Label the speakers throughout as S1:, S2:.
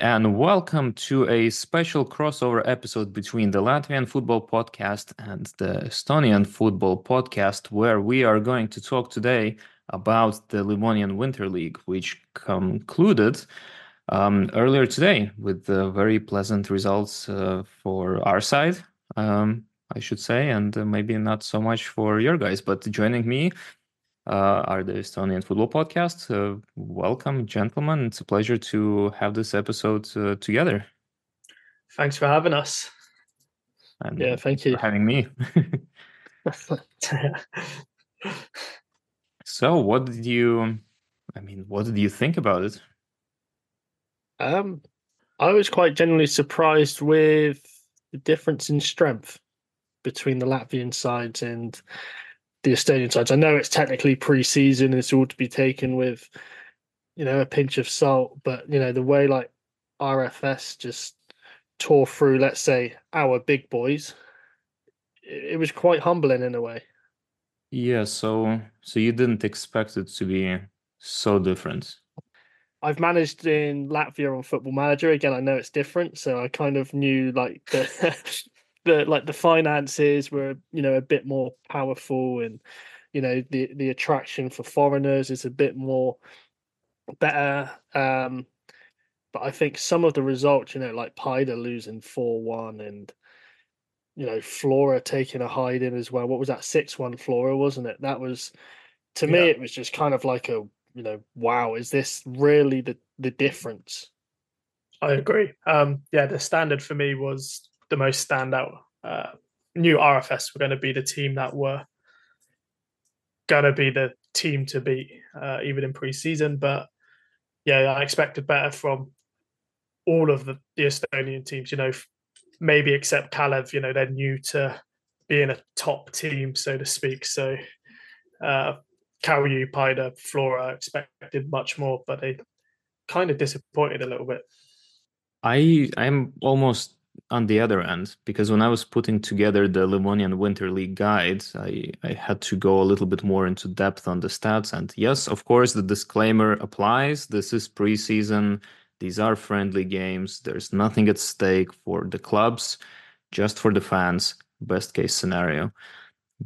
S1: And welcome to a special crossover episode between the Latvian Football Podcast and the Estonian Football Podcast, where we are going to talk today about the Livonian Winter League, which concluded um, earlier today with uh, very pleasant results uh, for our side, um, I should say, and uh, maybe not so much for your guys. But joining me uh, are the Estonian Football Podcast. Uh, welcome, gentlemen. It's a pleasure to have this episode uh, together.
S2: Thanks for having us.
S1: And
S2: Yeah, thank you.
S1: for having me. so, what did you? I mean, what did you think about it?
S2: um, I was quite generally surprised with the difference in strength between the Latvian sides and the Estonian sides. I know it's technically pre-season; it's all to be taken with, you know, a pinch of salt. But you know, the way like RFS just tore through, let's say, our big boys, it, it was quite humbling in a way.
S1: Yeah, so so you didn't expect it to be so different.
S2: I've managed in Latvia on Football Manager. Again, I know it's different, so I kind of knew like the the like the finances were you know a bit more powerful, and you know the the attraction for foreigners is a bit more better. Um, but I think some of the results, you know, like Paide losing four one, and you know Flora taking a hide in as well. What was that six one Flora, wasn't it? That was to me,
S3: Yeah.
S2: it was just kind of like a you know, wow, is this really the the difference?
S3: I agree. Um, yeah, the standard for me was the most standout. Uh, knew RFS were going to be the team that were going to be the team to beat, uh, even in pre-season. But yeah, I expected better from all of the, the Estonian teams. You know, maybe except Kalev. You know, they're new to being a top team, so to speak. So, uh, Paide, Flora expected much more, but they kind of disappointed a little bit.
S1: I I'm almost on the other end because when I was putting together the Livonian Winter League guide, I, I had to go a little bit more into depth on the stats. And yes, of course, the disclaimer applies. This is preseason. These are friendly games. There's nothing at stake for the clubs, just for the fans. Best case scenario.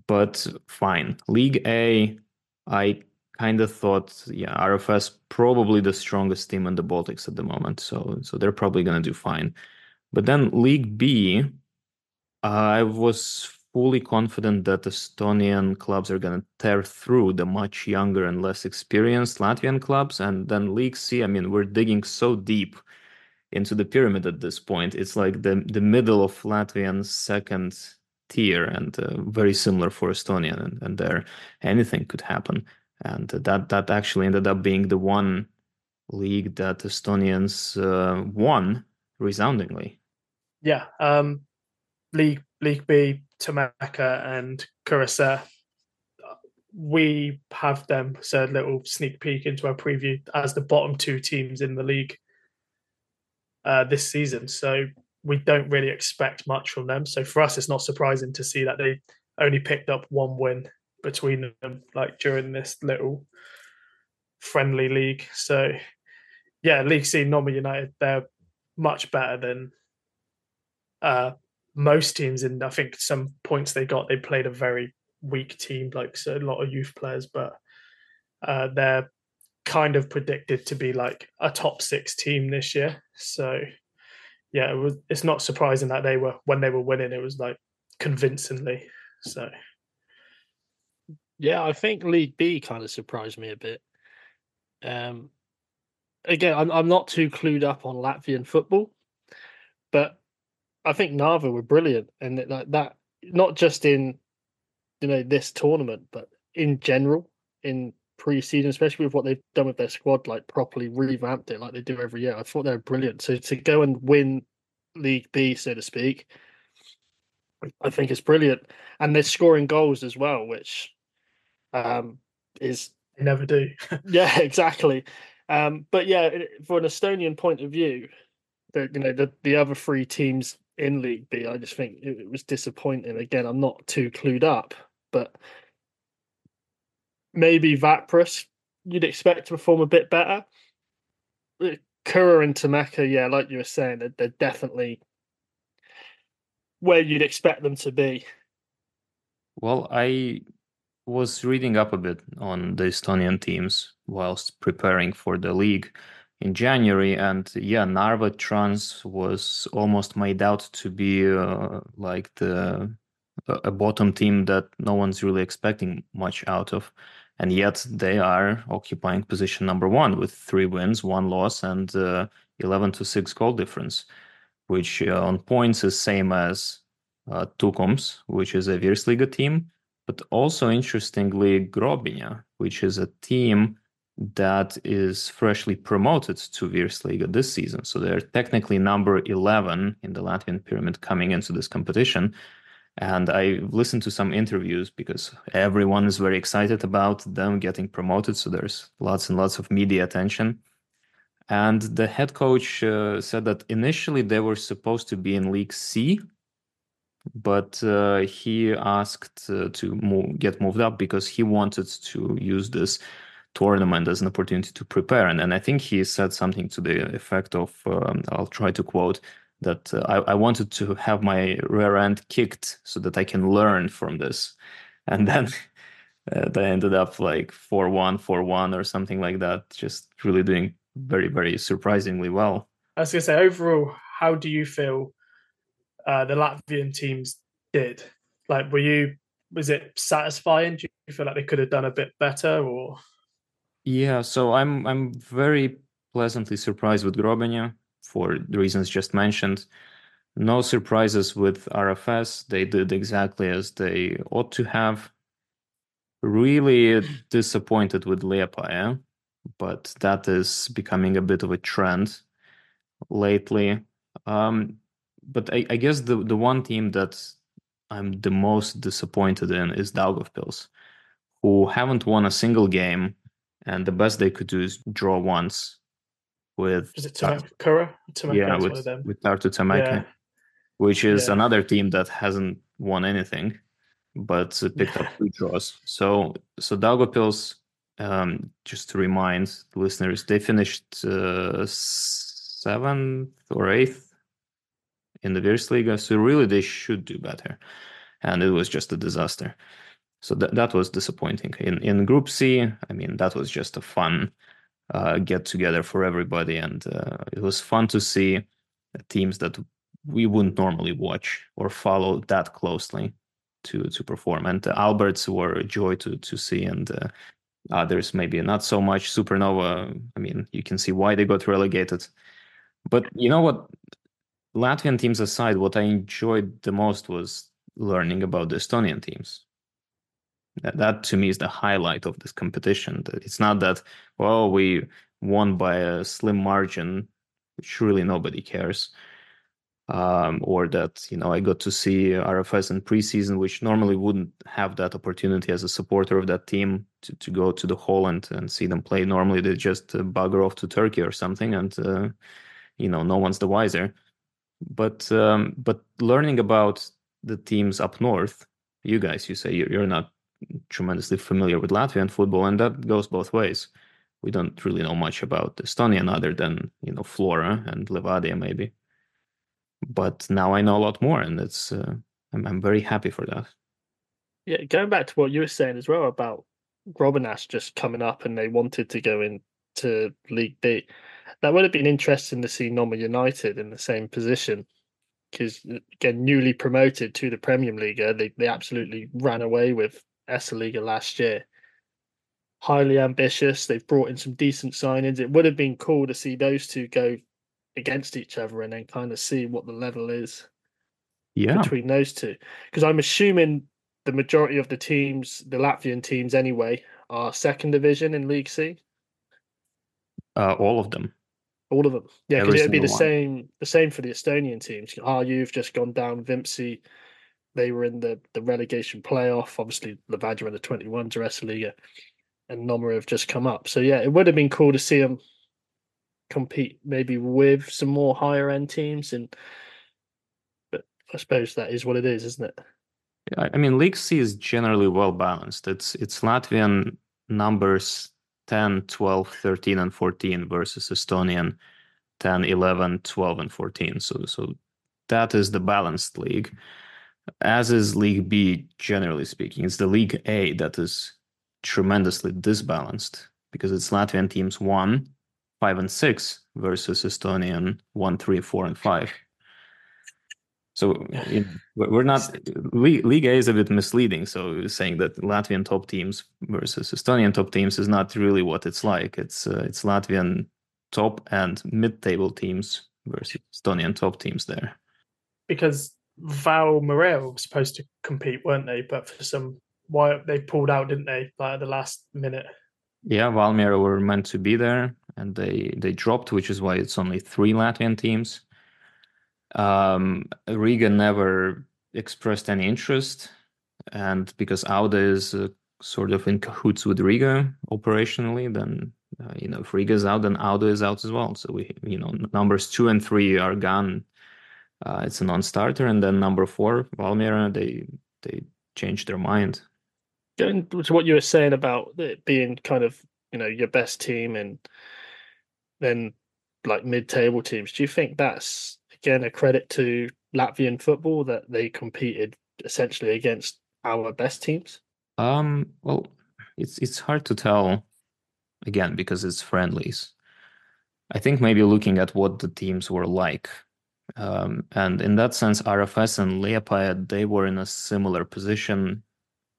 S1: But fine. League A, I kind of thought, yeah, RFS probably the strongest team in the Baltics at the moment, so so they're probably gonna do fine. But then League B, I was fully confident that Estonian clubs are gonna tear through the much younger and less experienced Latvian clubs, and then League C, I mean, we're digging so deep into the pyramid at this point. It's like the the middle of Latvian second tier, and uh, very similar for Estonian, and, and there anything could happen and that that actually ended up being the one league that Estonians uh, won resoundingly.
S3: Yeah, um, League League B, Tammeka and Kuressaare. We have them so a little sneak peek into our preview as the bottom two teams in the league uh, this season. So we don't really expect much from them. So for us, it's not surprising to see that they only picked up one win between them, like during this little friendly league. So yeah, League C, Nõmme United, they're much better than uh, most teams. And I think some points they got, they played a very weak team, like so a lot of youth players, but uh, they're kind of predicted to be like a top six team this year. So yeah, it was. It's not surprising that they were when they were winning. It was like convincingly. So
S2: Yeah, I think League B kind of surprised me a bit. Um, again, I'm I'm not too clued up on Latvian football, but I think Narva were brilliant, and that like that not just in you know this tournament, but in general in pre-season, especially with what they've done with their squad, like properly revamped it like they do every year. I thought they were brilliant. So to go and win League B, so to speak, I think it's brilliant, and they're scoring goals as well, which um, is
S3: they never do.
S2: yeah, exactly. Um, but yeah, for an Estonian point of view, the you know the, the other three teams in League B, I just think it, it was disappointing. Again, I'm not too clued up, but maybe Vaprus you'd expect to perform a bit better. Kura and Tammeka, yeah, like you were saying, they're, they're definitely where you'd expect them to be.
S1: Well, I was reading up a bit on the Estonian teams whilst preparing for the league in January, and yeah, Narva Trans was almost made out to be uh, like the a bottom team that no one's really expecting much out of, and yet they are occupying position number one with three wins, one loss, and uh, eleven to six goal difference, which uh, on points is same as uh, Tukums, which is a Virslīga team, but also interestingly Grobina, which is a team that is freshly promoted to Virslīga this season. So they're technically number 11 in the Latvian pyramid coming into this competition. And I listened to some interviews because everyone is very excited about them getting promoted. So there's lots and lots of media attention. And the head coach uh, said that initially they were supposed to be in League C, but uh, he asked uh, to get moved up because he wanted to use this tournament as an opportunity to prepare. And, and I think he said something to the effect of, um, I'll try to quote, that uh, I, I, wanted to have my rear end kicked so that I can learn from this. And then uh, they ended up like 4 1, 4 1 or something like that, just really doing very, very surprisingly well.
S3: I was going to say, overall, how do you feel uh, the Latvian teams did? Like, were you, was it satisfying? Do you feel like they could have done a bit better or?
S1: Yeah, so I'm I'm very pleasantly surprised with Grobina for the reasons just mentioned. No surprises with RFS. They did exactly as they ought to have. Really disappointed with Liepāja, but that is becoming a bit of a trend lately. Um, but I, I, guess the, the one team that I'm the most disappointed in is Daugavpils, who haven't won a single game and the best they could do is draw once with
S3: is it Kura?
S1: yeah, with with Tartu Tammeka, yeah. which is yeah. another team that hasn't won anything, but picked up two draws. So so Daugavpils, um, just to remind the listeners, they finished uh, seventh or eighth in the Virslīga, so really they should do better, and it was just a disaster. So that that was disappointing. In in Group C, I mean, that was just a fun uh, get together for everybody, and uh, it was fun to see teams that we wouldn't normally watch or follow that closely to to perform. And the Alberts were a joy to to see, and uh, others maybe not so much. Supernova, I mean, you can see why they got relegated. But you know what? Latvian teams aside, what I enjoyed the most was learning about the Estonian teams that, that to me is the highlight of this competition. It's not that, well, we won by a slim margin, which really nobody cares. Um, or that you know I got to see RFS in preseason, which normally wouldn't have that opportunity as a supporter of that team to, to go to the Holland and see them play. Normally they just uh, bugger off to Turkey or something, and uh, you know no one's the wiser. But um, but learning about the teams up north, you guys, you say you're, you're not tremendously familiar with Latvian football, and that goes both ways. We don't really know much about Estonian other than you know Flora and Levadia maybe. But now I know a lot more, and it's uh, I'm, I'm very happy for that.
S2: Yeah, going back to what you were saying as well about Grobina's just coming up, and they wanted to go into League B. That would have been interesting to see Nõmme United in the same position because again, newly promoted to the Premier League, they they absolutely ran away with Esiliiga last year. Highly ambitious. They've brought in some decent signings. It would have been cool to see those two go against each other and then kind of see what the level is
S1: yeah.
S2: between those two. Because I'm assuming the majority of the teams, the Latvian teams anyway, are second division in League
S1: C. Uh, all of them.
S2: All of them. Yeah, because it'd be the one. same the same for the Estonian teams. you've just gone down. Viimsi they were in the, the relegation playoff. Obviously, Levadia in the 21 to Esiliiga and Nõmme have just come up. So, yeah, it would have been cool to see them compete maybe with some more higher end teams. And But I suppose that is what it is, isn't it?
S1: Yeah, I mean, League C is generally well balanced. It's it's Latvian numbers 10, 12, 13, and 14 versus Estonian 10, 11, 12, and 14. So so that is the balanced league. As is League B, generally speaking, it's the League A that is tremendously disbalanced because it's Latvian teams one, five, and six versus Estonian one, three, four, and five. So we're not League A is a bit misleading. So saying that Latvian top teams versus Estonian top teams is not really what it's like. It's uh, it's Latvian top and mid-table teams versus Estonian top teams there.
S3: Because Val were supposed to compete, weren't they? But for some why they pulled out, didn't they? Like at the last minute.
S1: Yeah, Valmiera were meant to be there, and they they dropped, which is why it's only three Latvian teams. Um, Riga never expressed any interest, and because Auda is uh, sort of in cahoots with Riga operationally, then uh, you know if Riga is out, then Auda is out as well. So we, you know, numbers two and three are gone. Uh, it's a non-starter, and then number four, Valmiera, they they changed their mind.
S2: Going to what you were saying about it being kind of you know your best team and then like mid-table teams, do you think that's again a credit to Latvian football that they competed essentially against our best teams?
S1: Um, well, it's it's hard to tell again because it's friendlies. I think maybe looking at what the teams were like. Um, and in that sense, RFS and Liepaja, they were in a similar position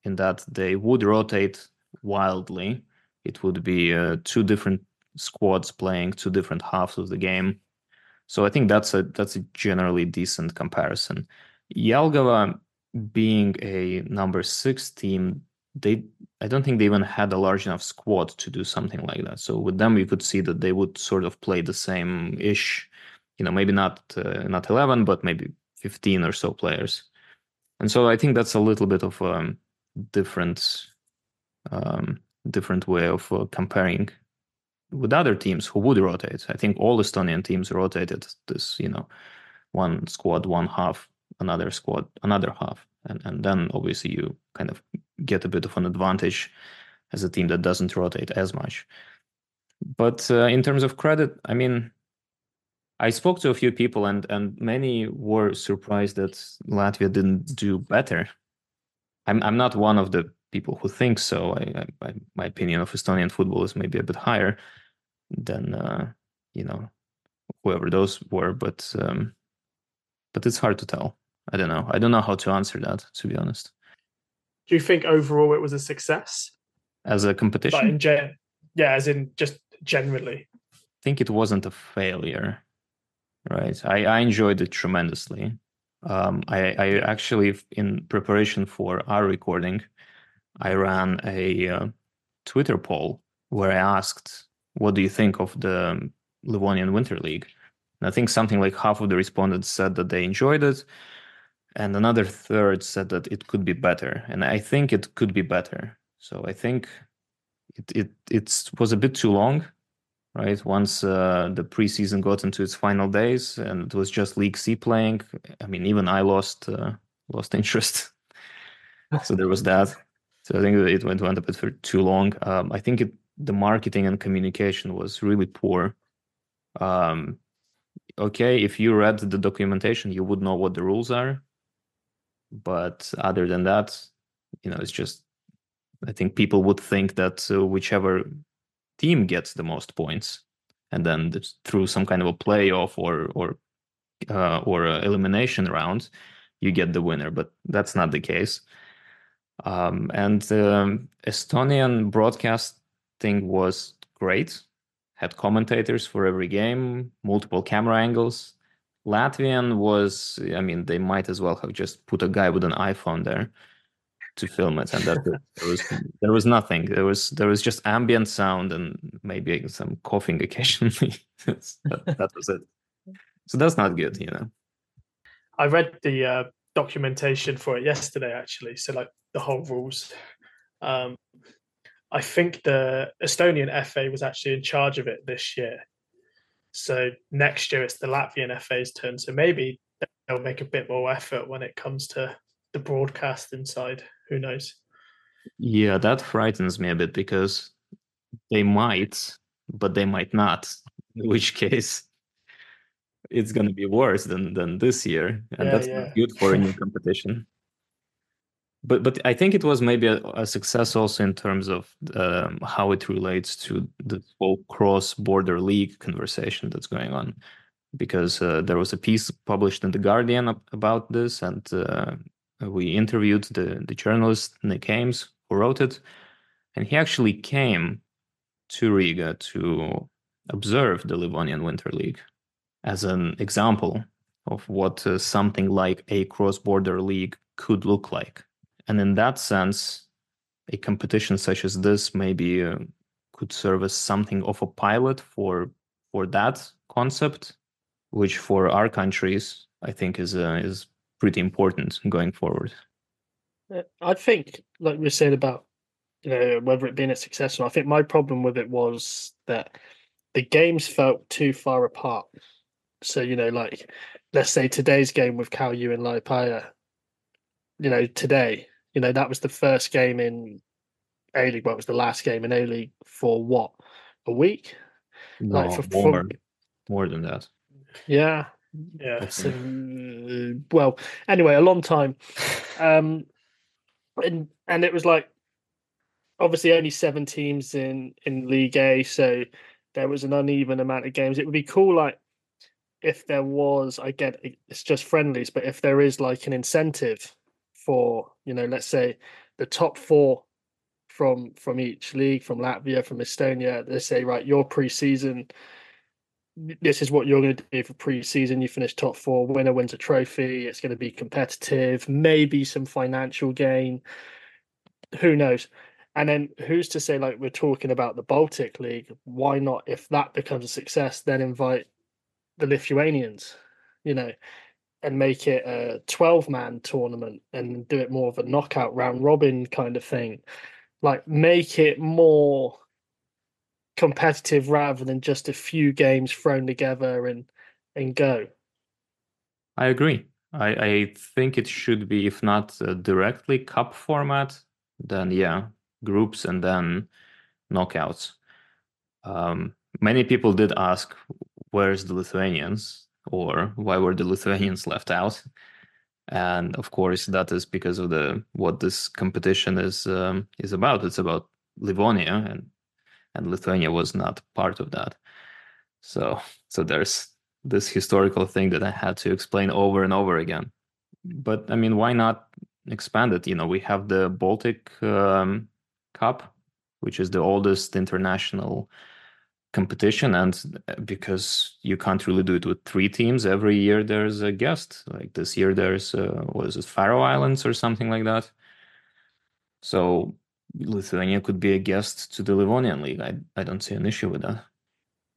S1: in that they would rotate wildly. It would be uh, two different squads playing two different halves of the game. So I think that's a that's a generally decent comparison. Jelgava being a number six team, they I don't think they even had a large enough squad to do something like that. So with them, you could see that they would sort of play the same ish, you know, maybe not uh, not eleven, but maybe fifteen or so players. And so I think that's a little bit of a um, different um, different way of uh, comparing with other teams who would rotate. I think all Estonian teams rotated this, you know, one squad, one half, another squad, another half. And, and then obviously you kind of get a bit of an advantage as a team that doesn't rotate as much. But uh, in terms of credit, I mean, I spoke to a few people and and many were surprised that Latvia didn't do better. I'm I'm not one of the people who think so. I, I, my opinion of Estonian football is maybe a bit higher than uh, you know whoever those were, but um, but it's hard to tell. I don't know. I don't know how to answer that to be honest.
S3: Do you think overall it was a success
S1: as a competition?
S3: But in gen- yeah, as in just generally.
S1: I think it wasn't a failure, right? I, I enjoyed it tremendously. Um, I, I actually, in preparation for our recording, I ran a uh, Twitter poll where I asked what do you think of the Livonian Winter League? And I think something like half of the respondents said that they enjoyed it, and another third said that it could be better. And I think it could be better. So I think it it it was a bit too long, right? Once uh, the preseason got into its final days, and it was just League C playing. I mean, even I lost uh, lost interest. so there was that. So I think it went went a bit for too long. Um, I think it the marketing and communication was really poor. Um, okay, if you read the documentation, you would know what the rules are. But other than that, you know, it's just, I think people would think that uh, whichever team gets the most points, and then through some kind of a playoff or or uh, or elimination round, you get the winner. But that's not the case. Um, and um, Estonian broadcast thing was great. Had commentators for every game, multiple camera angles. Latvian was, I mean, they might as well have just put a guy with an iPhone there to film it, and that there was there was nothing. There was there was just ambient sound and maybe some coughing occasionally. that, that was it. So that's not good, you know.
S3: I read the uh, documentation for it yesterday, actually. So like the whole rules. Um, I think the Estonian FA was actually in charge of it this year. So next year it's the Latvian FA's turn. So maybe they'll make a bit more effort when it comes to the broadcast inside. Who knows?
S1: Yeah, that frightens me a bit because they might, but they might not. In which case, it's going to be worse than than this year, and
S3: Yeah,
S1: that's
S3: yeah.
S1: not good for a new competition. But but I think it was maybe a, a success also in terms of um, how it relates to the whole cross-border league conversation that's going on, because uh, there was a piece published in the Guardian about this, and uh, we interviewed the the journalist Nick Ames who wrote it, and he actually came to Riga to observe the Livonian Winter League as an example of what uh, something like a cross-border league could look like. And in that sense, a competition such as this maybe uh, could serve as something of a pilot for for that concept, which for our countries I think is uh, is pretty important going forward.
S2: Uh, I think, like we said about, you know, whether it being a success or not, I think my problem with it was that the games felt too far apart. So, you know, like let's say today's game with Cal Kalju and Liepaja, you know, today, you know, that was the first game in A League, well, it was the last game in A League for what? A week?
S1: No,
S2: Like for- for-
S1: more, more than that.
S2: Yeah.
S3: Yeah.
S2: So, well, anyway, a long time. Um, and and it was like obviously only seven teams in in League A, so there was an uneven amount of games. It would be cool, like if there was. I get it- it's just friendlies, but if there is like an incentive for you know, let's say the top four from from each league, from Latvia, from Estonia, they say right, your pre-season this is what you're going to do for pre-season. You finish top four, winner wins a trophy. It's going to be competitive, maybe some financial gain. Who knows? And then who's to say, like we're talking about the Baltic League? Why not, if that becomes a success, then invite the Lithuanians, you know, and make it a 12 man tournament and do it more of a knockout round robin kind of thing? Like make it more competitive rather than just a few games thrown together and and go.
S1: I agree. I, I think it should be, if not uh, directly cup format, then yeah, groups and then knockouts. Um, many people did ask, where's the Lithuanians or why were the Lithuanians left out? And of course, that is because of the what this competition is um, is about. It's about Livonia, and and Lithuania was not part of that. So so there's this historical thing that I had to explain over and over again. But I mean, why not expand it? You know, we have the Baltic um, Cup, which is the oldest international competition, and uh, because you can't really do it with three teams, every year there's a guest. Like this year, there's uh, what is it, Faroe Islands or something like that. So Lithuania could be a guest to the Livonian League. I I don't see an issue with that.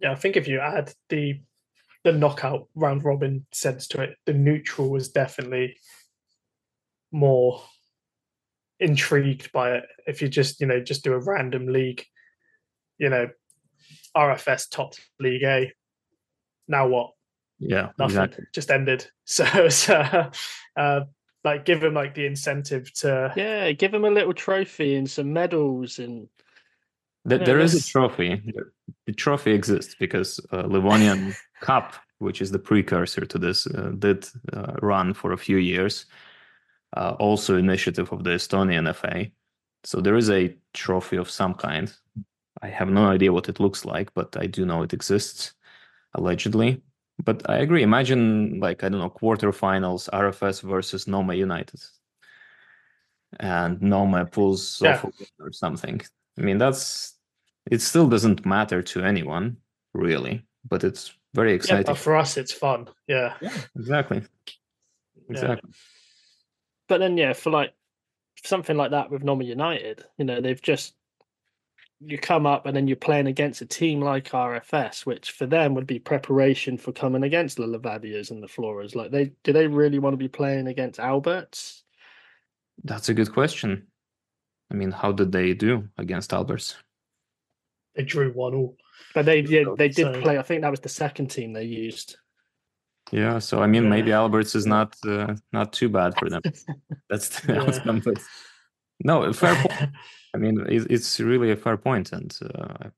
S3: Yeah, I think if you add the the knockout round robin sense to it, the neutral was definitely more intrigued by it. If you just, you know, just do a random league, you know, RFS top league A. Now what?
S1: Yeah,
S3: Nothing.
S1: exactly.
S3: Just ended. So, so uh, like give them like the incentive to
S2: Yeah, give them a little trophy and some medals and
S1: Th-
S2: Yeah,
S1: there is a trophy. The- The trophy exists because uh, Livonian Cup, which is the precursor to this, uh, did uh, run for a few years. Uh, also, initiative of the Estonian FA. So there is a trophy of some kind. I have no idea what it looks like, but I do know it exists, allegedly. But I agree. Imagine, like I don't know, quarterfinals RFS versus Nõmme United, and Nõmme pulls
S3: Yeah.
S1: off or something. I mean, that's it. Still doesn't matter to anyone, really, but it's very
S3: yeah,
S1: exciting.
S3: but for us it's fun. Yeah.
S1: exactly, exactly.
S2: but then yeah, for like something like that with Nõmme United, you know, they've just you come up and then you're playing against a team like RFS, which for them would be preparation for coming against the Levadias and the Floras. Like they do they really want to be playing against Alberts?
S1: That's a good question. I mean, how did they do against Alberts?
S3: They drew one all.
S2: But they yeah, they did
S3: so-
S2: play. I think that was the second team they used.
S1: Yeah, so I mean,
S3: Yeah.
S1: maybe Alberts is not uh, not too bad for them. That's the
S3: Yeah.
S1: outcome. But no, fair point. I mean, it's really a fair point, and uh,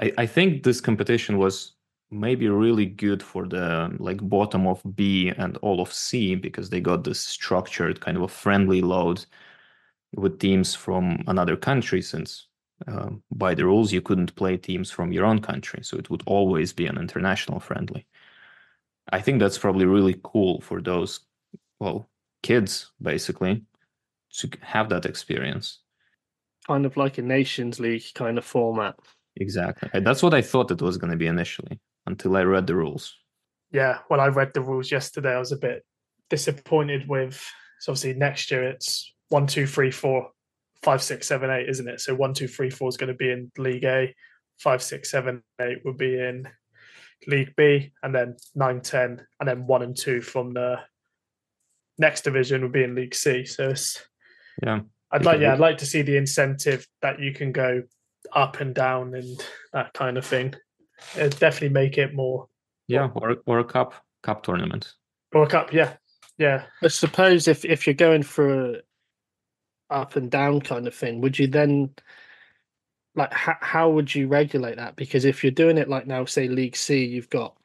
S1: I, I think this competition was maybe really good for the like bottom of B and all of C because they got this structured kind of a friendly load with teams from another country since uh, by the rules you couldn't play teams from your own country so it would always be an international friendly. I think that's probably really cool for those well kids basically to have that experience
S2: kind of like a nations league kind of format
S1: exactly that's what i thought it was going to be initially until i read the rules
S3: yeah well i read the rules yesterday i was a bit disappointed with so obviously next year it's one, two, three, four, five, six, seven, eight, isn't it? So one, two, three, four is going to be in League A, five, six, seven, eight would be in League B, and then nine, ten, and then one and two from the next division would be in League C. So it's
S1: yeah.
S3: I'd like yeah, I'd like to see the incentive that you can go up and down and that kind of thing. It'd definitely make it more
S1: yeah, or or a cup cup tournament.
S3: Or a cup, yeah. Yeah.
S2: I suppose if if you're going for a up and down kind of thing, would you then like how, how would you regulate that? Because if you're doing it like now, say League C, you've got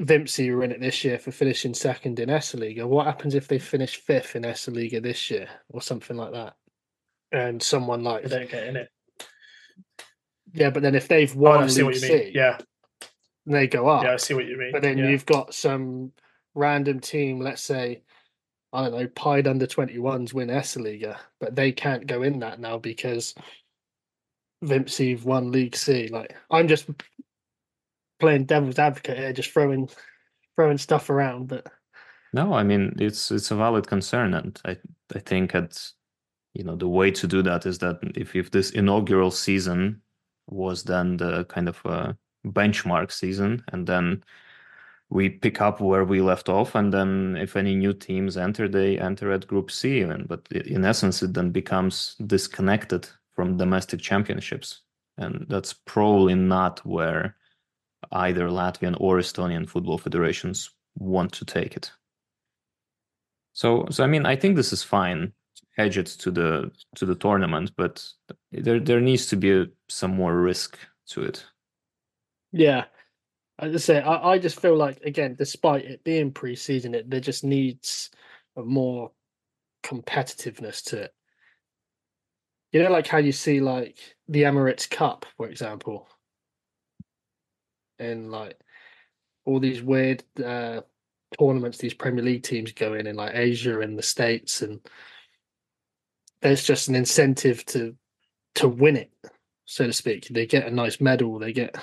S2: Viimsi who are in it this year for finishing second in Esiliiga. What happens if they finish fifth in Esiliiga this year or something like that? And someone like
S3: they don't get in it.
S2: Yeah, but then if they've won
S3: oh, I see League what you mean. C,
S2: yeah, they go up.
S3: Yeah, I see what you mean.
S2: But then
S3: yeah.
S2: you've got some random team, let's say I don't know, Paide under 21s win Esiliiga, but they can't go in that now because Viimsi won League C. Like I'm just playing devil's advocate here, just throwing throwing stuff around. But
S1: no, I mean it's it's a valid concern, and I I think it's you know the way to do that is that if if this inaugural season was then the kind of a benchmark season, and then we pick up where we left off and then if any new teams enter they enter at group c and but in essence it then becomes disconnected from domestic championships and that's probably not where either latvian or estonian football federations want to take it. So so i mean i think this is fine hedge it to the to the tournament but there there needs to be some more risk to it.
S2: Yeah. I just say I, I just feel like again, despite it being pre-season, it there just needs a more competitiveness to it. You know, like how you see like the Emirates Cup, for example, and like all these weird uh, tournaments these Premier League teams go in in like Asia and the States, and there's just an incentive to to win it, so to speak. They get a nice medal, they get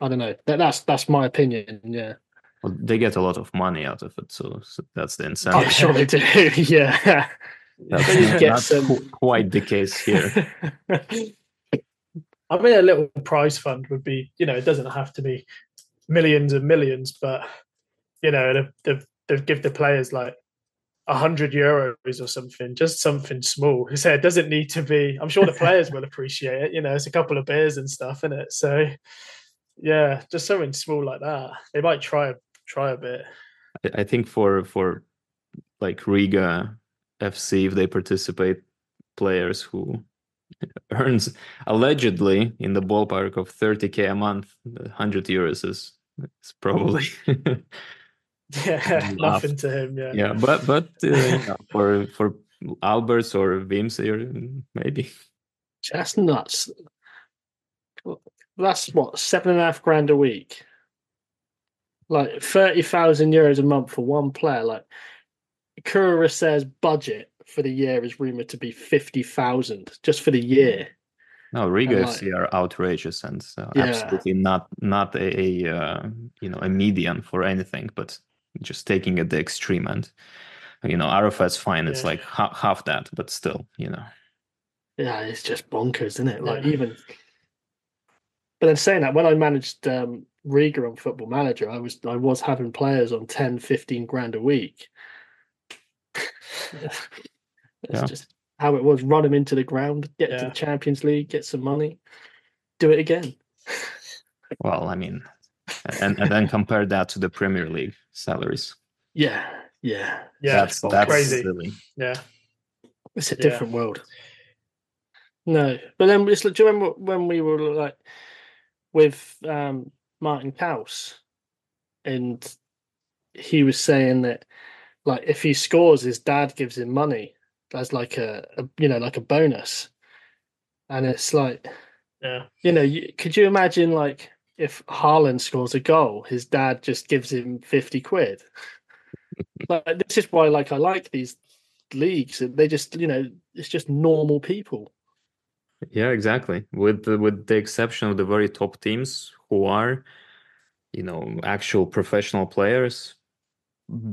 S2: I don't know. That, that's that's my opinion. Yeah.
S1: Well, they get a lot of money out of it, so, so that's the incentive.
S2: I'm sure they do. yeah.
S1: That's not, some... quite the case here.
S3: I mean, a little prize fund would be, you know, it doesn't have to be millions and millions, but you know, they, give the players like a hundred euros or something, just something small. So it doesn't need to be. I'm sure the players will appreciate it. You know, it's a couple of beers and stuff, in it. So yeah, just something small like that. They might try try a bit.
S1: I think for for like Riga FC, if they participate, players who earns allegedly in the ballpark of 30k a month, 100 euros is, is probably
S3: yeah nothing to him. Yeah,
S1: yeah, but but uh, yeah, for for Alberts or Vims, maybe.
S2: Just nuts. That's what seven and a half grand a week, like thirty thousand euros a month for one player. Like Kura says, budget for the year is rumored to be fifty thousand just for the year.
S1: No, Riga like, FC are outrageous and uh, yeah. absolutely not not a, a uh, you know a median for anything, but just taking it the extreme end. You know, RFS's fine; yeah. it's like ha- half that, but still, you know.
S2: Yeah, it's just bonkers, isn't it? Like yeah. even but then saying that, when I managed um, Riga on Football Manager, I was I was having players on 10, 15 grand a week. It's yeah. just how it was. Run them into the ground, get yeah. to the Champions League, get some money, do it again.
S1: well, I mean, and, and then compare that to the Premier League salaries.
S2: Yeah, yeah,
S3: yeah.
S1: That's, that's crazy. Silly.
S3: Yeah,
S2: it's a different yeah. world. No, but then it's like, do you remember when we were like with um, Martin Kaus, and he was saying that like if he scores, his dad gives him money as like a, a you know like a bonus, and it's like
S3: Yeah.
S2: you know you, could you imagine like if Harlan scores a goal, his dad just gives him fifty quid. like this is why like I like these leagues. They just you know it's just normal people.
S1: Yeah, exactly. With the, with the exception of the very top teams who are, you know, actual professional players,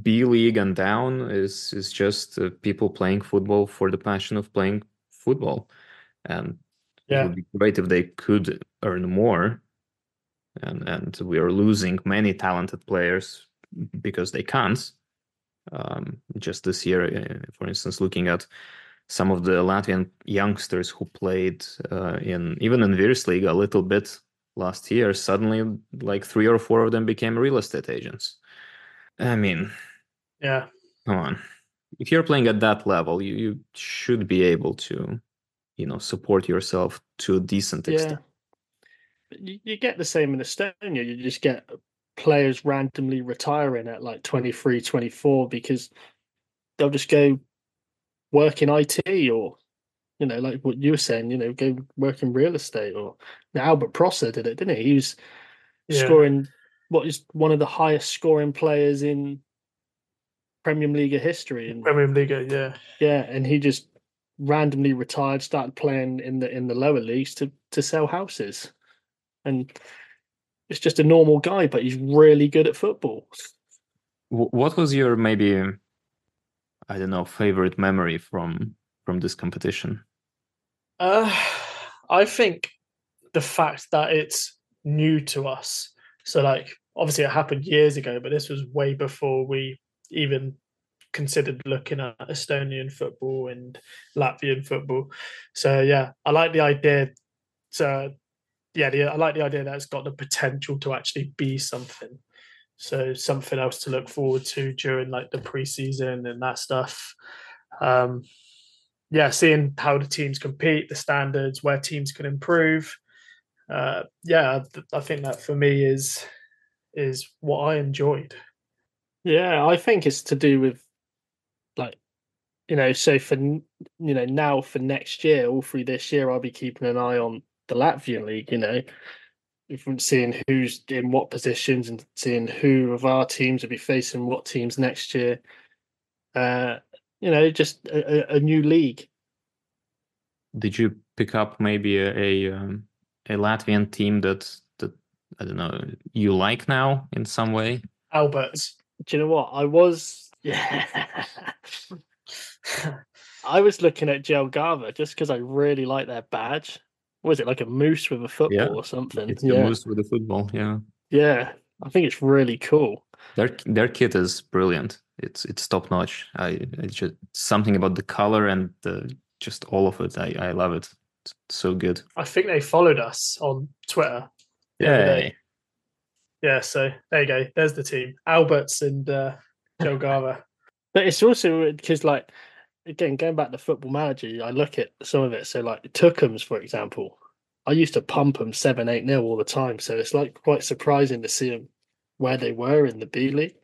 S1: B League and down is is just uh, people playing football for the passion of playing football, and it would be great if they could earn more. And and we are losing many talented players because they can't. Um, just this year, uh, for instance, looking at some of the Latvian youngsters who played uh, in even in Virslīga a little bit last year, suddenly like three or four of them became real estate agents. I mean,
S3: Yeah.
S1: come on. If you're playing at that level, you, you should be able to, you know, support yourself to a decent extent.
S2: But You, you get the same in Estonia. You just get players randomly retiring at like 23, 24 because they'll just go work in IT or, you know, like what you were saying, you know, go work in real estate or now Albert Prosa did it, didn't he? He was
S3: Yeah.
S2: scoring what is one of the highest scoring players in Premier League history. And
S3: Premier League, yeah.
S2: yeah, and he just randomly retired, started playing in the in the lower leagues to to sell houses, and it's just a normal guy, but he's really good at football.
S1: What was your maybe, I don't know, favorite memory from from this competition?
S3: Uh, I think the fact that it's new to us. So, like, obviously, it happened years ago, but this was way before we even considered looking at Estonian football and Latvian football. So, yeah, I like the idea. To, yeah, the, I like the idea that it's got the potential to actually be something. So, something else to look forward to during like the preseason and that stuff. Um, yeah, seeing how the teams compete, the standards, where teams can improve. Uh, yeah, th- I think that for me is is what I enjoyed.
S2: Yeah, I think it's to do with like you know, so for you know now for next year, all through this year, I'll be keeping an eye on the Latvian league. You know, if we're seeing who's in what positions and seeing who of our teams will be facing what teams next year. Uh, you know, just a, a- a new league.
S1: Did you pick up maybe a a, um, a Latvian team that that I don't know you like now in some way?
S3: Albert,
S2: Do you know what I was? Yeah. I was looking at Jelgava just because I really like their badge. Was it like a moose with a football or something?
S1: It's
S2: yeah,
S1: moose with the football. Yeah,
S2: yeah. I think it's really cool.
S1: their their kit is brilliant. It's it's top notch. I it's just something about the color and the just all of it. I I love it. It's so good.
S3: I think they followed us on Twitter. the other day.
S1: Yeah,
S3: Yeah, so there you go. There's the team. Alberts and uh, Jelgava.
S2: But it's also because, like, again, going back to Football Manager, I look at some of it. So, like, Tukums, for example, I used to pump them seven, eight nil all the time. So it's like quite surprising to see them where they were in the B League.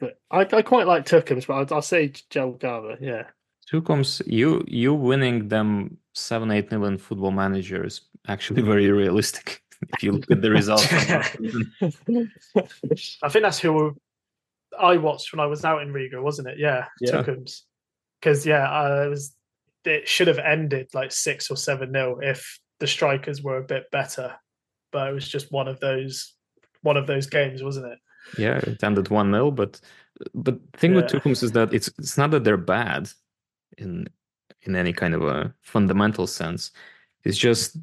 S2: But I, I quite like Tukums, but I'll, I'll say Jelgava. Yeah.
S1: Tukums, you you winning them seven eight nil in Football Manager is actually very realistic. if you look at the results. from last season.
S3: I think that's who I watched when I was out in Riga, wasn't it? Yeah,
S1: Yeah.
S3: Tukums. Because yeah, uh, I was. It should have ended like six or seven nil if the strikers were a bit better, but it was just one of those one of those games, wasn't it?
S1: Yeah, it ended one 0 but but the thing with Tukums is that it's it's not that they're bad in in any kind of a fundamental sense. It's just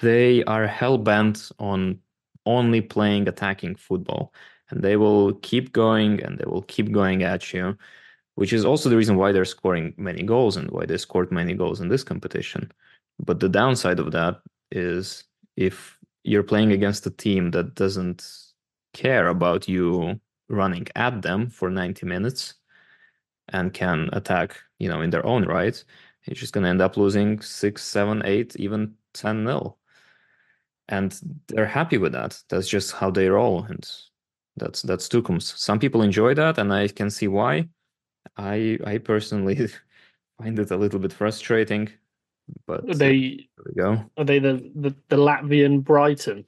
S1: they are hell bent on only playing attacking football, and they will keep going and they will keep going at you, which is also the reason why they're scoring many goals and why they scored many goals in this competition. But the downside of that is if you're playing against a team that doesn't care about you running at them for 90 minutes and can attack, you know, in their own right, you're just going to end up losing six, seven, eight, even 10 nil. and they're happy with that. That's just how they roll, and that's that's Tukums. Some people enjoy that, and I can see why. I I personally find it a little bit frustrating, but
S2: Are they
S1: there we go.
S2: are they the, the, the Latvian Brighton?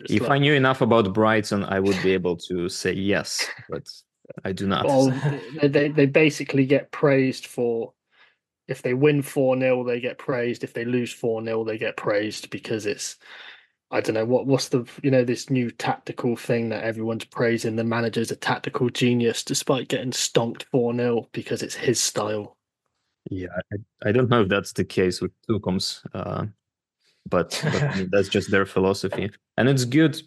S2: Just
S1: If
S2: like-
S1: I knew enough about Brighton, I would be able to say yes, but I do not.
S2: Well, they, they basically get praised for if they win 4 0, they get praised. If they lose 4 0, they get praised because it's I don't know what what's the you know this new tactical thing that everyone's praising the manager's a tactical genius despite getting stomped 4 0 because it's his style.
S1: Yeah, I, I don't know if that's the case with Tukums, uh, but, but that's just their philosophy, and it's good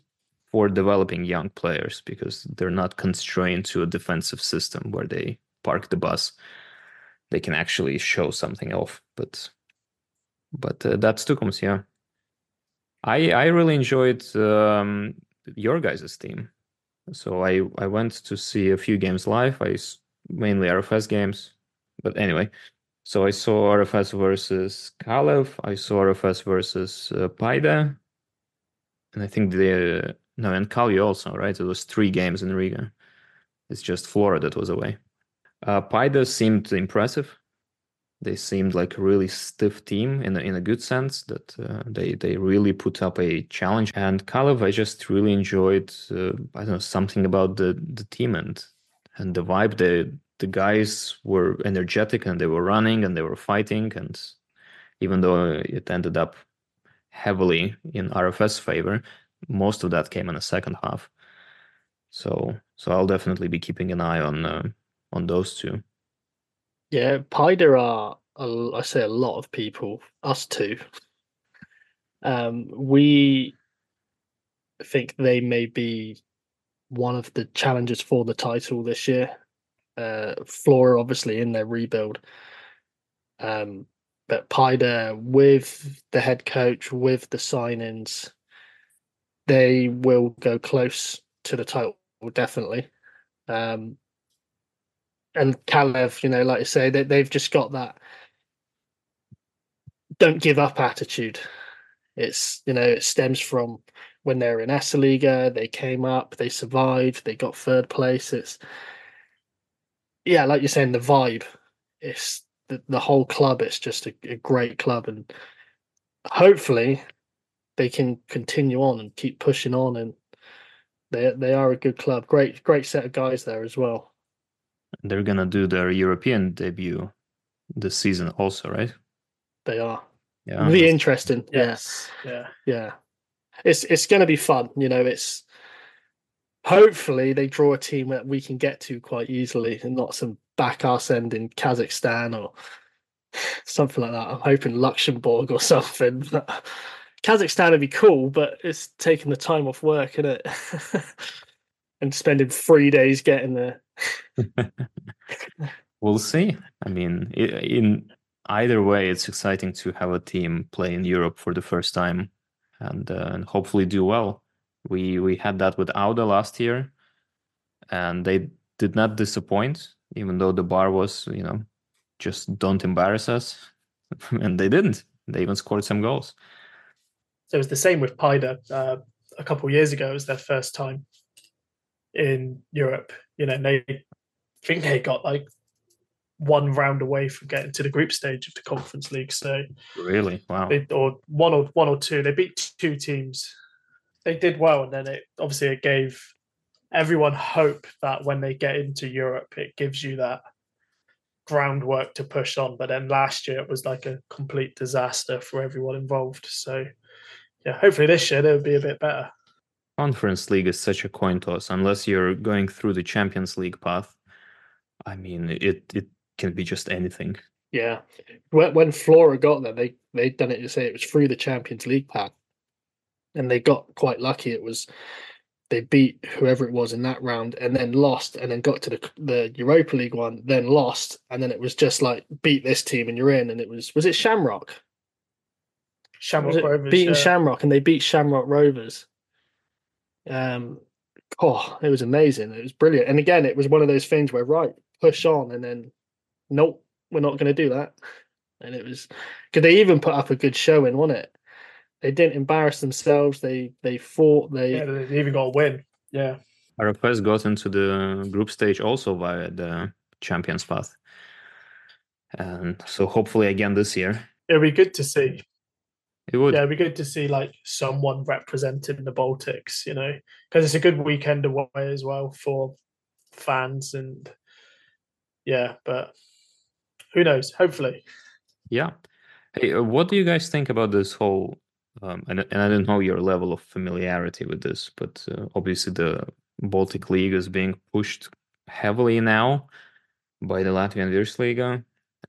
S1: for developing young players because they're not constrained to a defensive system where they park the bus. They can actually show something off, but but uh, that's Tukums, yeah. I I really enjoyed um, your guys' team, so I I went to see a few games live. I mainly RFS games, but anyway. So I saw RFS versus Kalev. I saw RFS versus uh, Paide. And I think the no, and Kalju also, right? It was three games in Riga. It's just Florida that was away. Uh, Paide seemed impressive. They seemed like a really stiff team in a, in a good sense that uh, they they really put up a challenge. And Kalev, I just really enjoyed. Uh, I don't know something about the the team and and the vibe. The the guys were energetic and they were running and they were fighting. And even though it ended up heavily in RFS favor, most of that came in the second half. So so I'll definitely be keeping an eye on uh, on those two.
S2: Yeah, Paide are I say a lot of people, us too. Um, we think they may be one of the challenges for the title this year. Uh, Flora obviously in their rebuild. Um, but Paide with the head coach, with the signings, they will go close to the title definitely. Um, and Kalev, you know, like I say, they, they've just got that don't give up attitude. It's, you know, it stems from when they were in Liga, they came up, they survived, they got third place. It's, yeah, like you're saying, the vibe, it's the, the whole club, it's just a, a great club. And hopefully they can continue on and keep pushing on. And they, they are a good club. Great, great set of guys there as well.
S1: They're gonna do their European debut this season also, right?
S2: They are.
S1: Yeah.
S2: Really interesting.
S3: Yes. Yeah.
S2: yeah it's it's going to be fun you know it's hopefully they draw a team that we can get to quite easily and not some back ass end in kazakhstan or something like that i'm hoping luxembourg or something but kazakhstan would be cool but it's taking the time off work isn't it and spending three days getting there
S1: We'll see. I mean, in either way, it's exciting to have a team play in Europe for the first time and uh, and hopefully do well. We we had that with Auda last year, and they did not disappoint, even though the bar was, you know, just don't embarrass us, and they didn't. They even scored some goals.
S3: So it was the same with Paide uh, a couple of years ago. It was their first time in Europe. You know, they I think they got like one round away from getting to the group stage of the Conference League. So
S1: Really, wow.
S3: they, or one or one or two. They beat two teams. They did well, and then it obviously it gave everyone hope that when they get into Europe, it gives you that groundwork to push on. But then last year it was like a complete disaster for everyone involved. So yeah, hopefully this year they'll be a bit better.
S1: Conference League is such a coin toss unless you're going through the Champions League path. I mean, it it can be just anything.
S2: yeah when, when flora got there they they'd done it to say it was through the champions league path, and they got quite lucky it was they beat whoever it was in that round and then lost and then got to the the Europa League one, then lost, and then it was just like beat this team and you're in. And it was was it Shamrock?
S3: Shamrock Rovers,
S2: beating
S3: yeah.
S2: Shamrock and they beat Shamrock Rovers. Um oh, it was amazing. It was brilliant. And again, it was one of those things where right, push on and then nope, we're not gonna do that. And it was because they even put up a good showing, wasn't it? They didn't embarrass themselves. They they fought. They
S3: Yeah, they even got a win. Yeah.
S1: RFS got into the group stage also via the champions path. And so hopefully again this year.
S3: It'll be good to see.
S1: It would.
S3: Yeah, it'd be good to see like someone representing the Baltics, you know, because it's a good weekend away as well for fans and yeah, but who knows? Hopefully.
S1: Yeah. Hey, uh, what do you guys think about this whole? Um, and, and I don't know your level of familiarity with this, but uh, obviously the Baltic League is being pushed heavily now by the Latvian Virslīga,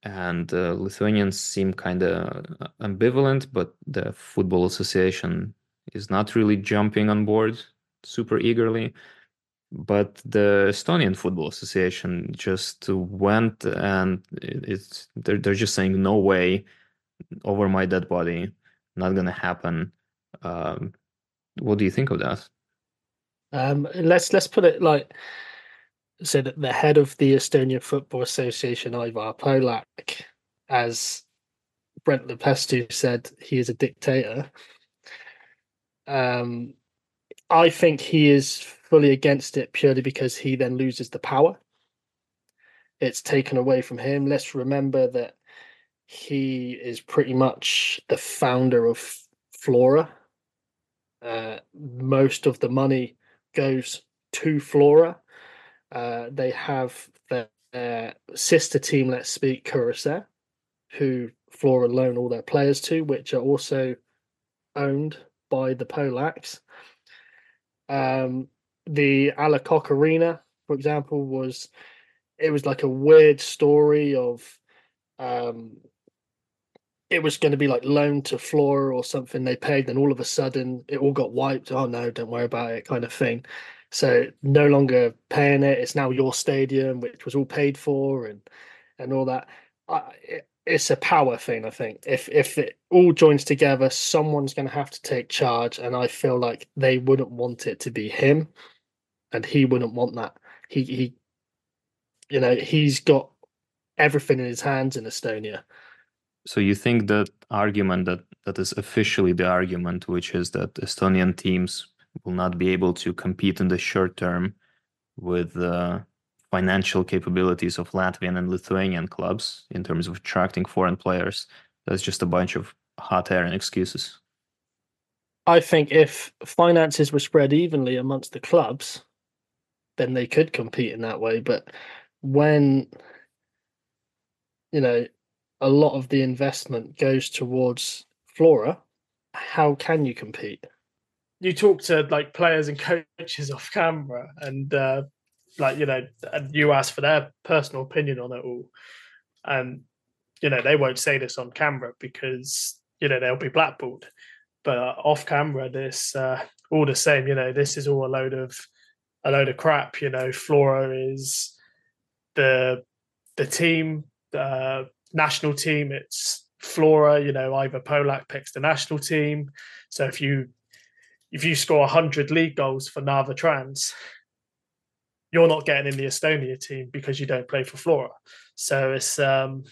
S1: and uh, Lithuanians seem kind of ambivalent, but the Football Association is not really jumping on board super eagerly. But the Estonian Football Association just went and it's they're, they're just saying no way over my dead body, not gonna happen. Um, what do you think of that?
S2: Um, let's let's put it like so that the head of the Estonian Football Association, Aivar Pohlak, as Brent Lepistu said, he is a dictator. Um, I think he is fully against it purely because he then loses the power. It's taken away from him. Let's remember that he is pretty much the founder of Flora. Uh, most of the money goes to Flora. Uh, they have their, their, sister team, let's speak, Kuressaare, who Flora loan all their players to, which are also owned by the Pohlaks. Um, the A Le Coq Arena, for example, was it was like a weird story of um, it was going to be like loaned to Flora or something they paid, and all of a sudden it all got wiped. Oh no, don't worry about it, kind of thing. So no longer paying it. It's now your stadium, which was all paid for, and and all that. I, it, it's a power thing, I think. If if it all joins together, someone's going to have to take charge, and I feel like they wouldn't want it to be him, and he wouldn't want that. He he, you know, he's got everything in his hands in Estonia.
S1: So you think that argument that that is officially the argument, which is that Estonian teams will not be able to compete in the short term with the financial capabilities of Latvian and Lithuanian clubs in terms of attracting foreign players. That's just a bunch of hot air and excuses.
S2: I think if finances were spread evenly amongst the clubs, then they could compete in that way. But when you know a lot of the investment goes towards Flora, how can you compete?
S3: You talk to like players and coaches off camera, and uh, like you know, and you ask for their personal opinion on it all, and you know they won't say this on camera because you know they'll be blackballed. But uh, off camera, this uh, all the same. You know, this is all a load of a load of crap. You know, Flora is the the team, the national team. It's Flora. You know, Aivar Pohlak picks the national team. So if you if you score hundred league goals for Narva Trans, you're not getting in the Estonia team because you don't play for Flora. So it's um,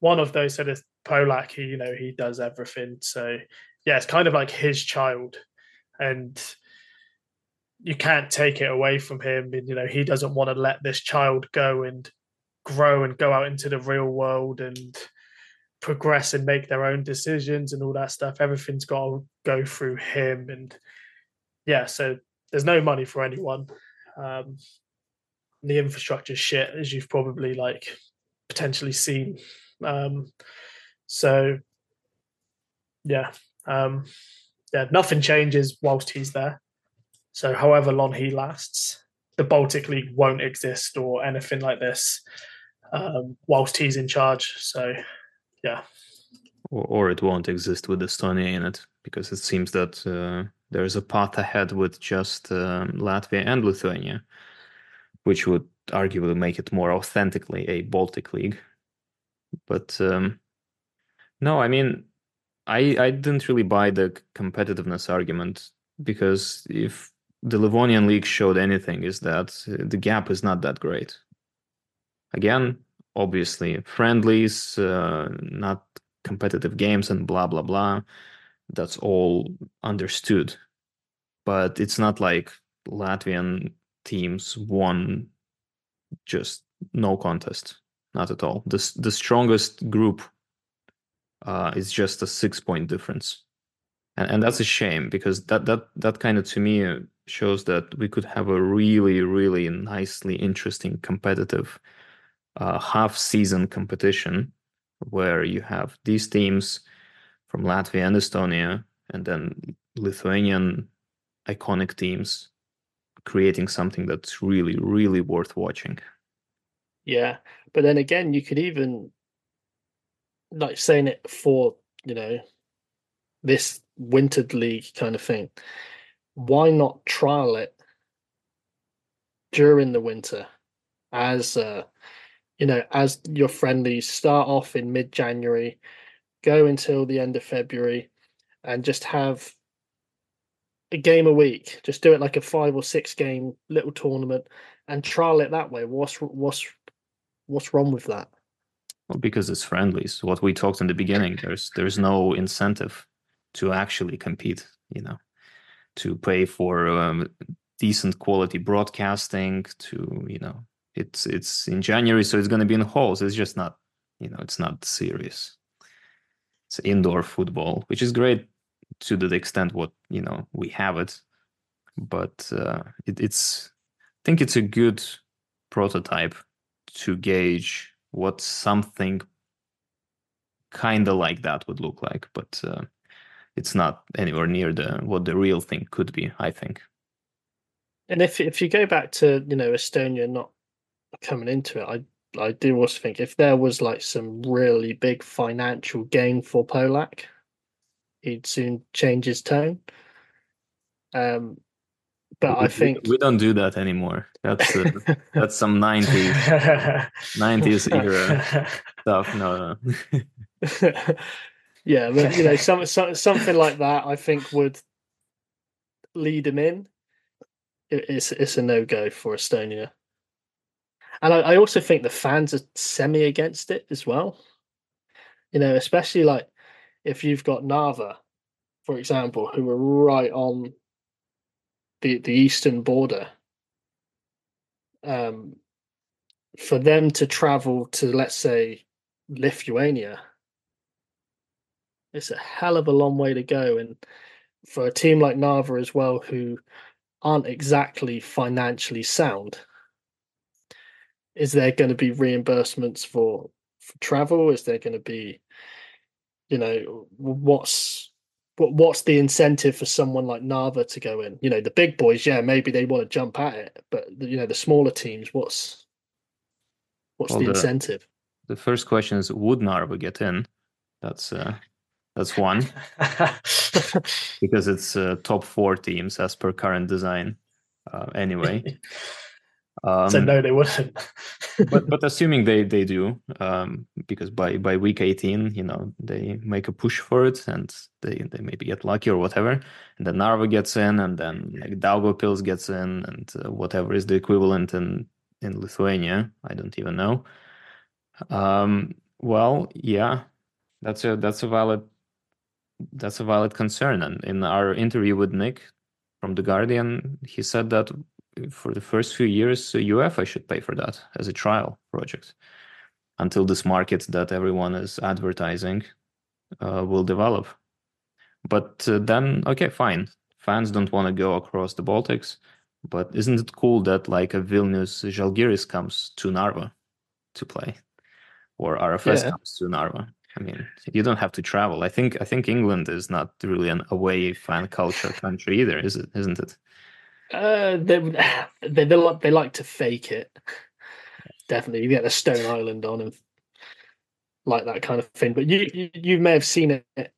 S3: one of those sort of Pohlak. He, you know, he does everything. So yeah, it's kind of like his child, and you can't take it away from him. And you know, he doesn't want to let this child go and grow and go out into the real world and progress and make their own decisions and all that stuff. Everything's got to go through him, and yeah, so there's no money for anyone. Um, the infrastructure shit, as you've probably like potentially seen. Um, so yeah, um, yeah, nothing changes whilst he's there. So however long he lasts, the Baltic League won't exist or anything like this um, whilst he's in charge. So yeah.
S1: Or, or it won't exist with Estonia in it because it seems that uh, there's a path ahead with just um, Latvia and Lithuania, which would arguably make it more authentically a Baltic League. But um, no, I mean, I I didn't really buy the competitiveness argument because if the Livonian League showed anything, is that the gap is not that great. Again, obviously, friendlies, uh, not competitive games, and blah blah blah. that's all understood. But it's not like Latvian teams won just no contest, not at all. The the strongest group uh, is just a six point difference, and and that's a shame because that that that kind of to me shows that we could have a really really nicely interesting competitive uh, half season competition where you have these teams from Latvia and Estonia, and then Lithuanian iconic teams creating something that's really, really worth watching.
S2: Yeah, but then again, you could even like saying it for you know this wintered league kind of thing. Why not trial it during the winter as uh, you know as your friendlies start off in mid January, go until the end of February, and just have a game a week. Just do it like a five or six game little tournament and trial it that way. What's what's what's wrong with that?
S1: Well, because it's friendlies. What we talked in the beginning, there's there's no incentive to actually compete. You know, to pay for um, decent quality broadcasting. To you know, it's it's in January, so it's going to be in halls. It's just not, you know, it's not serious. It's indoor football, which is great to the extent what you know we have it, but uh, it, it's I think it's a good prototype to gauge what something kind of like that would look like, but uh, it's not anywhere near the what the real thing could be. I think.
S2: And if if you go back to you know Estonia not coming into it, I I do also think if there was like some really big financial gain for Pohlak, he'd soon change his tone. Um, but
S1: we,
S2: I think
S1: we, don't do that anymore. That's uh, that's some nineties nineties era stuff. No, no.
S2: yeah, but you know, some, some something like that, I think would lead him in. It, it's it's a no go for Estonia, and I, I also think the fans are semi against it as well. You know, especially like if you've got Narva, for example, who are right on the the eastern border, um, for them to travel to let's say Lithuania, it's a hell of a long way to go, and for a team like Narva as well, who aren't exactly financially sound, is there going to be reimbursements for for travel? Is there going to be you know what's what what's the incentive for someone like Narva to go in? You know, the big boys, yeah, maybe they want to jump at it, but you know, the smaller teams, what's what's well, the, the, incentive?
S1: The first question is, would Narva get in? That's uh, that's one because it's uh, top four teams as per current design. Uh, anyway,
S3: Um, so no, they wouldn't.
S1: but but assuming they they do, um, because by by week eighteen, you know, they make a push for it, and they they maybe get lucky or whatever, and then Narva gets in, and then like Daugavpils gets in, and uh, whatever is the equivalent in in Lithuania, I don't even know. Um, well, yeah, that's a that's a valid that's a valid concern, and in our interview with Nick from the Guardian, he said that for the first few years, UEFA should pay for that as a trial project until this market that everyone is advertising uh, will develop. But uh, then, okay, fine. Fans don't want to go across the Baltics, but isn't it cool that like a Vilnius Žalgiris comes to Narva to play, or RFS yeah. comes to Narva? I mean, you don't have to travel. I think I think England is not really an away fan culture country either, is it? Isn't it?
S2: Uh, they, they they like they like to fake it. Definitely, you get the Stone Island on and like that kind of thing. But you you, you may have seen it.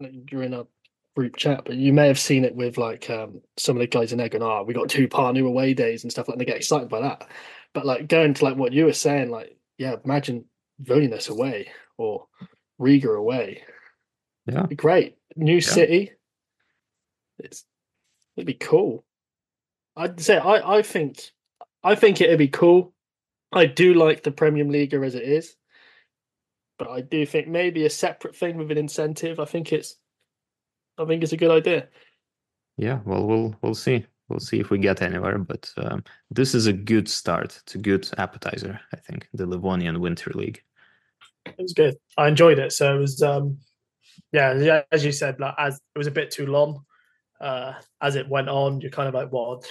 S2: You're in a group chat, but you may have seen it with like um, some of the guys in there going, "Oh, we got two Parnu away days and stuff like." And they get excited by that. But like going to like what you were saying, like yeah, imagine Vilnius away or Riga away.
S1: Yeah,
S2: great new yeah. city. It's it'd be cool. I'd say I, I think I think it'd be cool. I do like the Premier League as it is, but I do think maybe a separate thing with an incentive. I think it's I think it's a good idea.
S1: Yeah, well, we'll we'll see. We'll see if we get anywhere. But um, this is a good start. It's a good appetizer, I think. The Livonian Winter League.
S3: It was good. I enjoyed it. So it was, um, yeah, yeah. As you said, like as it was a bit too long. Uh, as it went on, you're kind of like, what?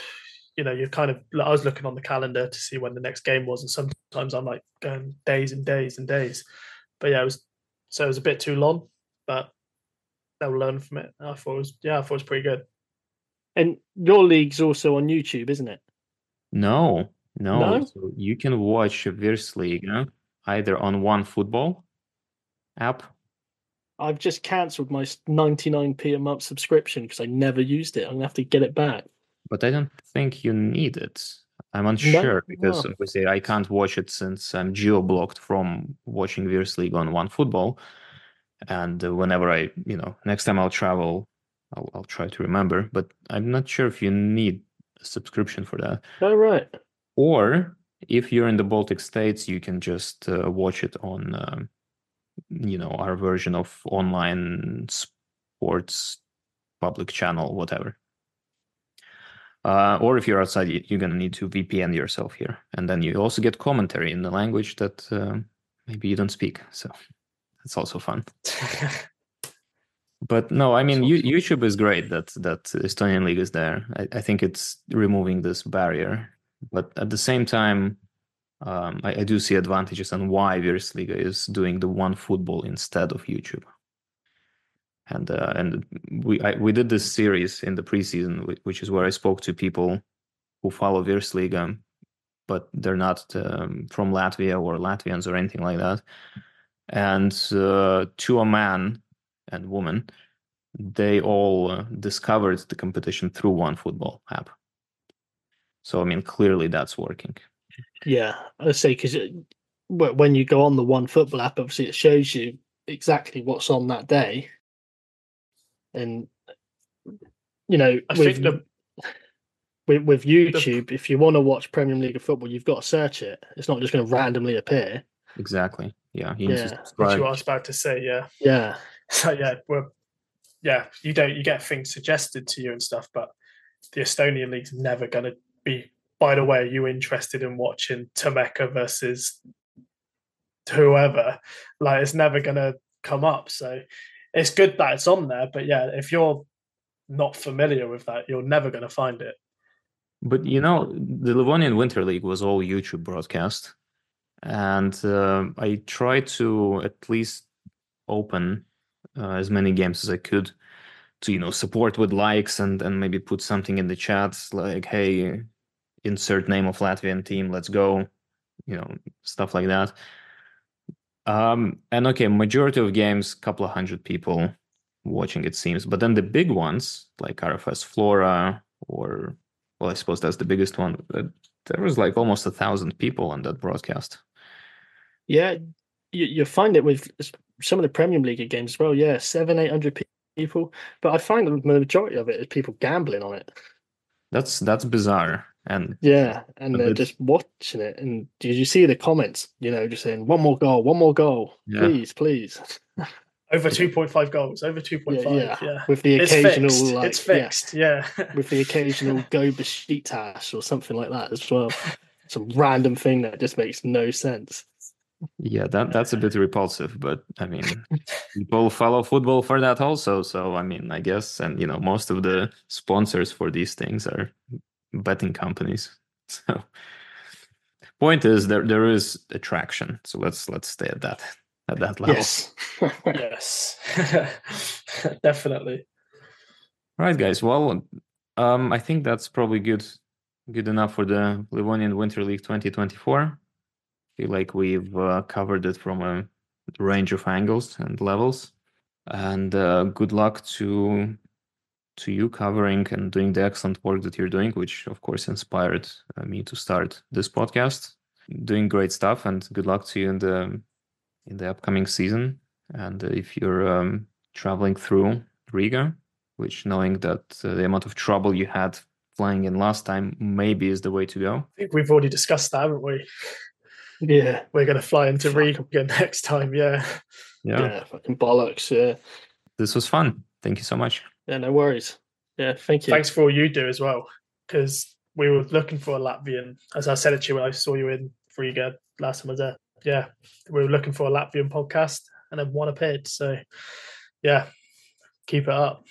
S3: You know, you're kind of. I was looking on the calendar to see when the next game was, and sometimes I'm like going days and days and days. But yeah, it was. So it was a bit too long, but they'll learn from it. I thought it was, yeah, I thought it was pretty good.
S2: And your league's also on YouTube, isn't it?
S1: No, no.
S2: No?
S1: So you can watch Virslīga either on One Football app.
S2: I've just cancelled my 99p a month subscription because I never used it. I'm gonna have to get it back.
S1: but I don't think you need it. I'm unsure because
S2: Oh.
S1: obviously I can't watch it since I'm geo blocked from watching Virslīga on One Football. And whenever I, you know, next time I'll travel, I'll, I'll try to remember. But I'm not sure if you need a subscription for that.
S2: Oh right.
S1: Or if you're in the Baltic states, you can just uh, watch it on, um, you know, our version of online sports public channel, whatever. Uh, or if you're outside, you- you're gonna need to VPN yourself here, and then you also get commentary in the language that um maybe you don't speak. So that's also fun. But no, I mean, you, YouTube is great that that Estonian league is there. I, I think it's removing this barrier, but at the same time, um, I, I do see advantages on why Virslīga is doing the one football instead of YouTube. And uh, and we I, we did this series in the preseason, which is where I spoke to people who follow Virslīga, but they're not um, from Latvia or Latvians or anything like that. And uh, to a man and woman, they all uh, discovered the competition through one football app. So I mean, clearly that's working.
S2: Yeah, I say because uh, when you go on the One Football app, obviously it shows you exactly what's on that day, and you know
S3: I
S2: with,
S3: think the
S2: with with YouTube, if you want to watch Premier League of football, you've got to search it. It's not just going to randomly appear.
S1: Exactly. Yeah. You
S2: Yeah.
S3: which
S1: subscribe.
S3: you I was about to say, yeah.
S2: Yeah,
S3: So yeah, we're yeah, you don't you get things suggested to you and stuff, but the Estonian league's never gonna be by the way, are you interested in watching Tammeka versus whoever? Like it's never gonna come up. So it's good that it's on there, but yeah, if you're not familiar with that, you're never gonna find it.
S1: But you know, the Livonian Winter League was all YouTube broadcast, and uh, I tried to at least open uh, as many games as I could to you know support with likes and and maybe put something in the chat like, hey, insert name of Latvian team, let's go, you know, stuff like that. Um, and okay, majority of games, couple of hundred people watching it seems, but then the big ones like RFS Flora or well, I suppose that's the biggest one. But there was like almost a thousand people on that broadcast.
S2: yeah. You you find it with some of the Premier League games as well. Yeah, seven eight hundred people, but I find the majority of it is people gambling on it.
S1: That's that's bizarre. And
S2: Yeah, and
S1: A
S2: they're just watching it. And did you see the comments? You know, just saying one more goal, one more goal,
S1: Yeah.
S2: please, please.
S3: Over two point five goals, over two point five.
S2: yeah,
S3: Yeah.
S2: With the
S3: It's
S2: occasional
S3: fixed.
S2: like,
S3: it's
S2: yeah,
S3: fixed. Yeah.
S2: with the occasional go Besiktas or something like that as well. Some random thing that just makes no sense.
S1: yeah, that that's a bit repulsive. But I mean, people follow football for that also. So I mean, I guess, and you know, most of the sponsors for these things are betting companies. So point is there there is attraction. So let's let's stay at that at that level.
S2: Yes.
S3: yes. Definitely.
S1: Right, guys. Well, um, I think that's probably good, good enough for the Livonian Winter League 2024. I Feel like we've uh, covered it from a range of angles and levels. And uh, good luck to to you covering and doing the excellent work that you're doing, which of course inspired uh, me to start this podcast. Doing great stuff, and good luck to you in the in the upcoming season. And uh, if you're um, traveling through Riga, which knowing that uh, the amount of trouble you had flying in last time maybe is the way to go.
S3: I think we've already discussed that, haven't we?
S2: yeah.
S3: We're going to fly into
S2: Fuck.
S3: Riga next time. Yeah.
S1: Yeah,
S2: Yeah. Fucking bollocks. Yeah.
S1: this was fun. Thank you so much.
S2: Yeah, no worries. Yeah, thank you.
S3: Thanks for all you do as well, because we were looking for a Latvian. As I said to you when I saw you in Riga last time I was there. Yeah, we were looking for a Latvian podcast, and then one appeared. So, yeah, keep it up.